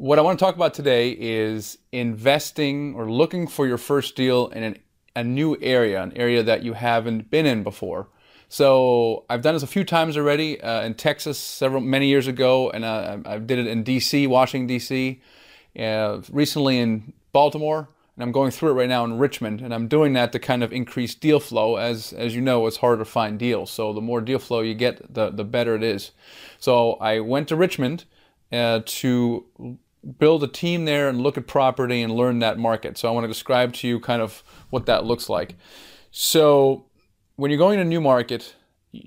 What I want to talk about today is investing or looking for your first deal in an, a new area, an area that you haven't been in before. So I've done this a few times already uh, in Texas, several many years ago, and uh, I did it in D.C., Washington D.C., uh, recently in Baltimore, and I'm going through it right now in Richmond, and I'm doing that to kind of increase deal flow. As as you know, it's harder to find deals, so the more deal flow you get, the the better it is. So I went to Richmond uh, to build a team there and look at property and learn that market. So I want to describe to you kind of what that looks like. So when you're going to a new market,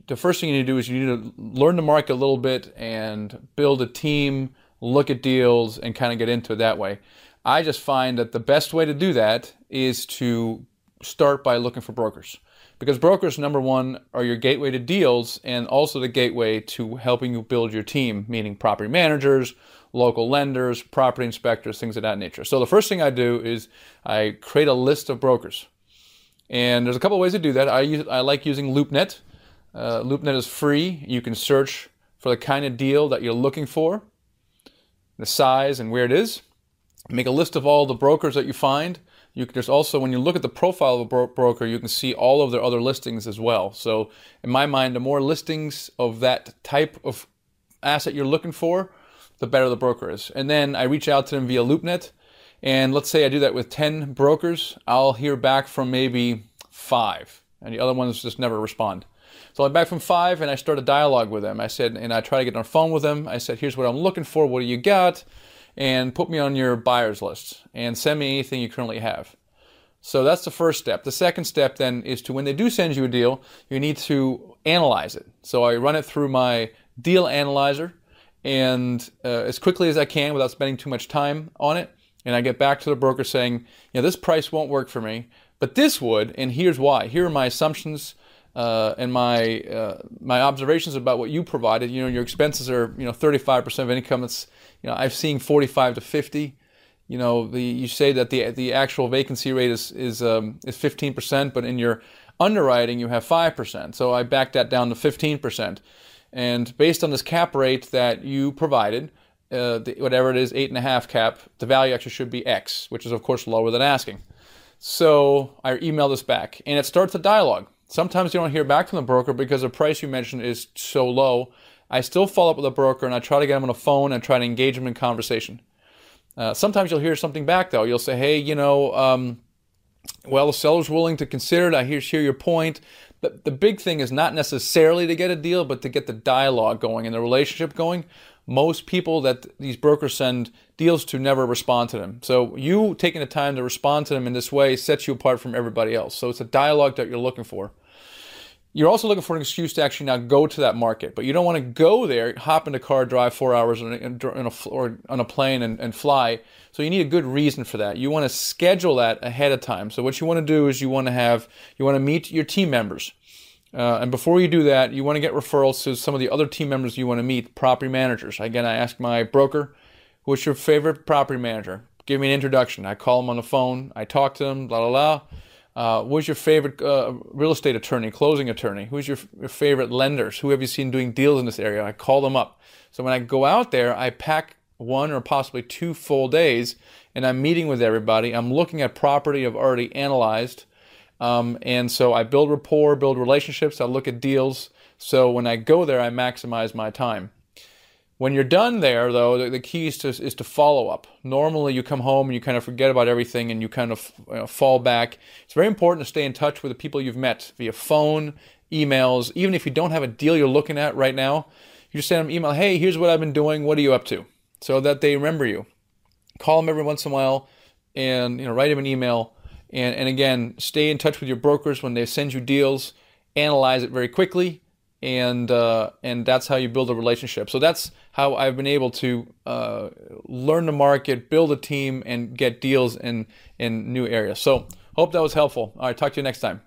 the first thing you need to do is you need to learn the market a little bit and build a team, look at deals, and kind of get into it that way. I just find that the best way to do that is to start by looking for brokers. Because brokers, number one, are your gateway to deals and also the gateway to helping you build your team, meaning property managers, local lenders, property inspectors, things of that nature. So the first thing I do is I create a list of brokers. And there's a couple ways to do that. I, use, I like using LoopNet. Uh, LoopNet is free. You can search for the kind of deal that you're looking for, the size and where it is. Make a list of all the brokers that you find. You can, there's also when you look at the profile of a bro- broker, you can see all of their other listings as well. So in my mind, the more listings of that type of asset you're looking for, the better the broker is. And then I reach out to them via LoopNet. And let's say I do that with 10 brokers, I'll hear back from maybe five, and the other ones just never respond. So I'm back from five and I start a dialogue with them. I said, and I try to get on the phone with them. I said, here's what I'm looking for. What do you got? And put me on your buyers list and send me anything you currently have. So that's the first step. The second step then is to when they do send you a deal, you need to analyze it. So I run it through my deal analyzer and uh, as quickly as I can without spending too much time on it. And I get back to the broker saying, you know, this price won't work for me, but this would, and here's why. Here are my assumptions uh, and my uh, my observations about what you provided. You know, your expenses are you know 35% of income. It's you know I've seen 45 to 50. You know, the you say that the the actual vacancy rate is is um, is 15%, but in your underwriting you have 5%. So I backed that down to 15%. And based on this cap rate that you provided, uh, the, whatever it is, eight and a half cap, the value actually should be X, which is of course lower than asking. So I email this back, and it starts a dialogue. Sometimes you don't hear back from the broker because the price you mentioned is so low. I still follow up with the broker and I try to get them on the phone and try to engage them in conversation. Uh, sometimes you'll hear something back though. You'll say, "Hey, you know, um, well, the seller's willing to consider it. I hear, hear your point the, the big thing is not necessarily to get a deal, but to get the dialogue going and the relationship going. Most people that these brokers send deals to never respond to them. So you taking the time to respond to them in this way sets you apart from everybody else. So it's a dialogue that you're looking for. You're also looking for an excuse to actually now go to that market, but you don't want to go there, hop in a car, drive four hours in a, in a, or on a plane and, and fly. So you need a good reason for that. You want to schedule that ahead of time. So what you want to do is you want to have you want to meet your team members. Uh, and before you do that, you want to get referrals to some of the other team members you want to meet, property managers. Again, I ask my broker, what's your favorite property manager? Give me an introduction. I call them on the phone. I talk to them, blah, blah, blah. Uh, who's your favorite uh, real estate attorney, closing attorney? Who's your, your favorite lenders? Who have you seen doing deals in this area? I call them up. So when I go out there, I pack one or possibly two full days and I'm meeting with everybody. I'm looking at property I've already analyzed. Um, and so I build rapport, build relationships, I look at deals. So when I go there, I maximize my time. When you're done there, though, the, the key is to, is to follow up. Normally, you come home and you kind of forget about everything and you kind of you know, fall back. It's very important to stay in touch with the people you've met via phone, emails. Even if you don't have a deal you're looking at right now, you just send them an email, hey, here's what I've been doing. What are you up to? So that they remember you. Call them every once in a while and you know write them an email. And, and again, stay in touch with your brokers when they send you deals. Analyze it very quickly and uh, and that's how you build a relationship. So that's how I've been able to uh, learn the market, build a team, and get deals in in new areas. So hope that was helpful. All right, talk to you next time.